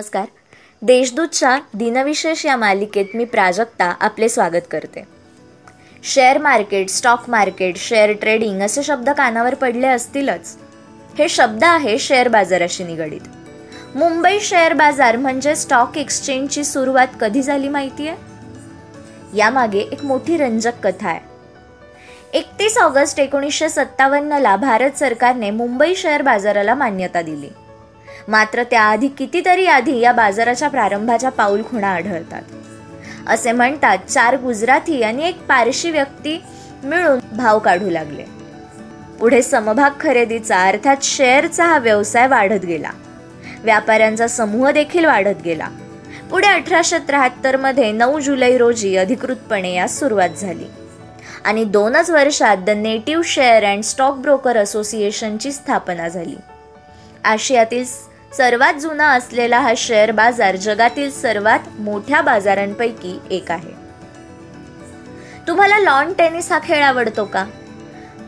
नमस्कार. देशदूतच्या दिनविशेष या मालिकेत मी प्राजक्ता आपले स्वागत करते. Share market stock market share trading असे शब्द कानावर पडले असतीलच. हे शब्द आहे शेअर बाजाराशी निगडीत. मुंबई शेअर बाजार म्हणजे स्टॉक एक्सचेंजची सुरुवात कधी झाली माहिती आहे यामागे एक मोठी रंजक कथा आहे. एकतीस ऑगस्ट एकोणीसशे सत्तावन्नला भारत सरकारने मुंबई शेअर बाजाराला मान्यता दिली. मात्र त्याआधी कितीतरी आधी या बाजाराच्या प्रारंभाच्या पाऊलखुणा आढळतात. असे म्हणतात चार गुजराती आणि एक पारशी व्यक्ती मिळून भाव काढू लागले. पुढे समभाग खरेदीचा अर्थात शेअरचा हा व्यवसाय वाढत गेला. व्यापाऱ्यांचा समूह देखील वाढत गेला. पुढे अठराशे त्र्याहत्तरमध्ये नऊ जुलै रोजी अधिकृतपणे यास सुरुवात झाली. आणि दोनच वर्षात the native share and stock broker असोसिएशनची स्थापना झाली. आशियातील सर्वात जुना असलेला हा शेअर बाजार जगातील सर्वात मोठ्या बाजारांपैकी एक आहे. तुम्हाला लॉन टेनिस हा खेळ आवडतो का?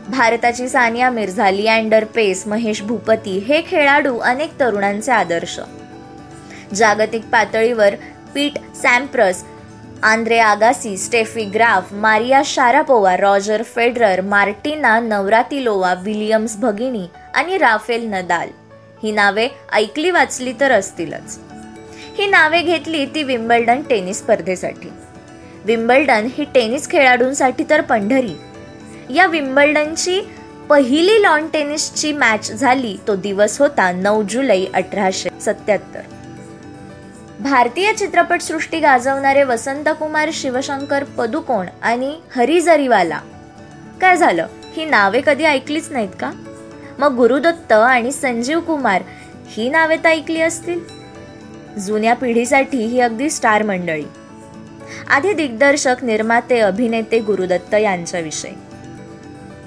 भारताची सानिया मिर्झा लिअँडर पेस महेश भूपती हे खेळाडू अनेक तरुणांचे आदर्श. जागतिक पातळीवर Pete Sampras Andre Agassi Steffi Graf Maria Sharapova Roger Federer Martina Navratilova Williams भगिनी आणि राफेल नदाल. ही नावे ऐकली वाचली तर असतीलच. ही नावे घेतली ती विम्बल्डन टेनिस स्पर्धेसाठी. विम्बल्डन ही टेनिस खेळाडूंसाठी तर पंढरी. या विम्बल्डनची पहिली लॉन टेनिसची मॅच झाली तो दिवस होता नऊ जुलै अठराशे सत्याहत्तर. भारतीय चित्रपटसृष्टी गाजवणारे वसंतकुमार शिवशंकर पदुकोण आणि हरी जरीवाला. काय झालं? ही नावे कधी ऐकलीच नाहीत का? मग गुरुदत्त आणि संजीव कुमार ही नावे तर ऐकली असतील. जुन्या पिढीसाठी ही अगदी स्टार मंडळी. आधी दिग्दर्शक निर्माते अभिनेते गुरुदत्त यांच्याविषयी.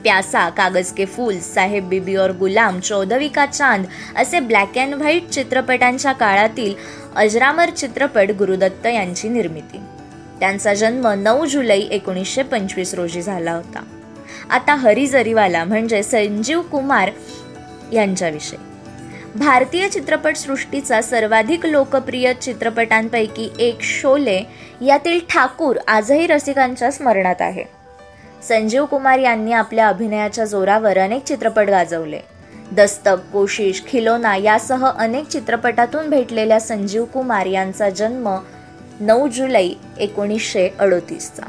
प्यासा कागज के फूल साहेब बीबी और गुलाम चौदवी का चांद असे ब्लॅक अँड व्हाईट चित्रपटांच्या काळातील अजरामर चित्रपट गुरुदत्त यांची निर्मिती. त्यांचा जन्म नऊ जुलै एकोणीसशे पंचवीस रोजी झाला होता. आता हरी जरीवाला म्हणजे संजीव कुमार यांच्याविषयी. भारतीय चित्रपटसृष्टीचा सर्वाधिक लोकप्रिय चित्रपटांपैकी एक शोले यातील ठाकूर आजही रसिकांच्या स्मरणात आहे. संजीव कुमार यांनी आपल्या अभिनयाच्या जोरावर अनेक चित्रपट गाजवले. दस्तक कोशिश खिलोना यासह अनेक चित्रपटातून भेटलेल्या संजीव कुमार यांचा जन्म नऊ जुलै एकोणीसशे अडोतीसचा.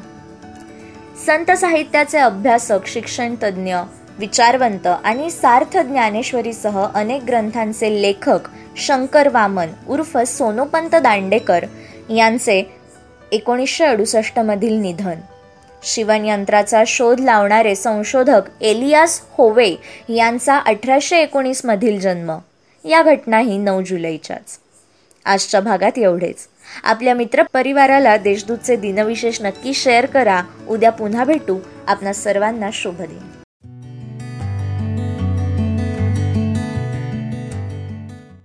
संत साहित्याचे अभ्यासक शिक्षणतज्ज्ञ विचारवंत आणि सार्थ ज्ञानेश्वरीसह अनेक ग्रंथांचे लेखक शंकर वामन उर्फ सोनोपंत दांडेकर यांचे एकोणीसशे अडुसष्टमधील निधन. शिवनयंत्राचा शोध लावणारे संशोधक एलियास होवे यांचा अठराशे एकोणीसमधील जन्म. या घटनाही नऊ जुलैच्याच. आजच्या भागात एवढेच. आपल्या मित्रपरिवाराला देशदूतचे दिनविशेष नक्की शेअर करा. उद्या पुन्हा भेटू. आपणा सर्वांना शुभ दिन.